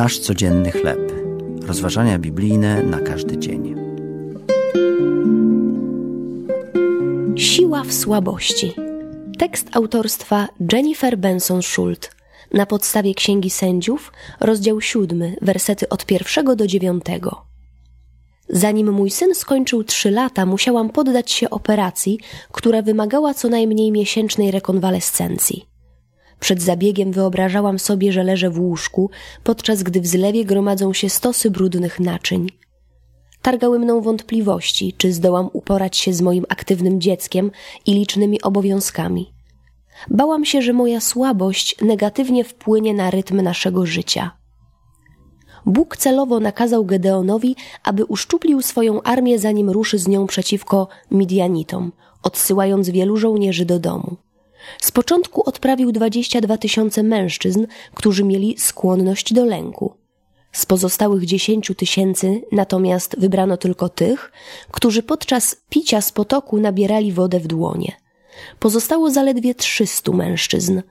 Nasz codzienny chleb. Rozważania biblijne na każdy dzień. Siła w słabości. Tekst autorstwa Jennifer Benson Schult. Na podstawie Księgi Sędziów, rozdział 7, wersety od pierwszego do dziewiątego. Zanim mój syn skończył trzy lata, musiałam poddać się operacji, która wymagała co najmniej miesięcznej rekonwalescencji. Przed zabiegiem wyobrażałam sobie, że leżę w łóżku, podczas gdy w zlewie gromadzą się stosy brudnych naczyń. Targały mną wątpliwości, czy zdołam uporać się z moim aktywnym dzieckiem i licznymi obowiązkami. Bałam się, że moja słabość negatywnie wpłynie na rytm naszego życia. Bóg celowo nakazał Gedeonowi, aby uszczuplił swoją armię, zanim ruszy z nią przeciwko Midianitom, odsyłając wielu żołnierzy do domu. Z początku odprawił 22 tysiące mężczyzn, którzy mieli skłonność do lęku. Z pozostałych 10 tysięcy natomiast wybrano tylko tych, którzy podczas picia z potoku nabierali wodę w dłonie. Pozostało zaledwie 300 mężczyzn.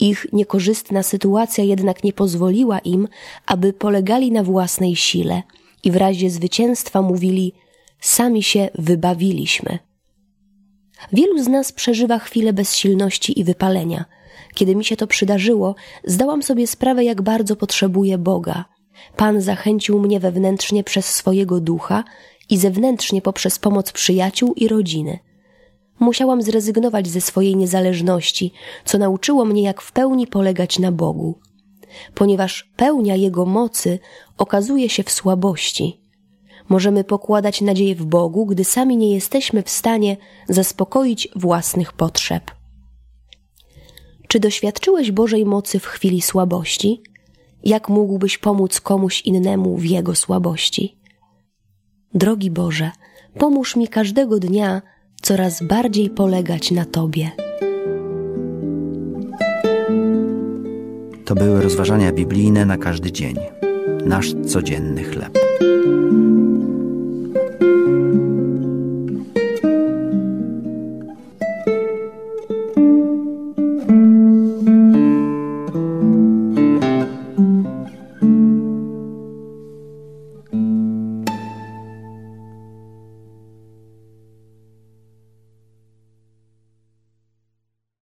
Ich niekorzystna sytuacja jednak nie pozwoliła im, aby polegali na własnej sile i w razie zwycięstwa mówili: Sami się wybawiliśmy. Wielu z nas przeżywa chwile bezsilności i wypalenia. Kiedy mi się to przydarzyło, zdałam sobie sprawę, jak bardzo potrzebuję Boga. Pan zachęcił mnie wewnętrznie przez swojego ducha i zewnętrznie poprzez pomoc przyjaciół i rodziny. Musiałam zrezygnować ze swojej niezależności, co nauczyło mnie, jak w pełni polegać na Bogu. Ponieważ pełnia Jego mocy okazuje się w słabości. Możemy pokładać nadzieję w Bogu, gdy sami nie jesteśmy w stanie zaspokoić własnych potrzeb. Czy doświadczyłeś Bożej mocy w chwili słabości? Jak mógłbyś pomóc komuś innemu w jego słabości? Drogi Boże, pomóż mi każdego dnia coraz bardziej polegać na Tobie. To były rozważania biblijne na każdy dzień. Nasz codzienny chleb.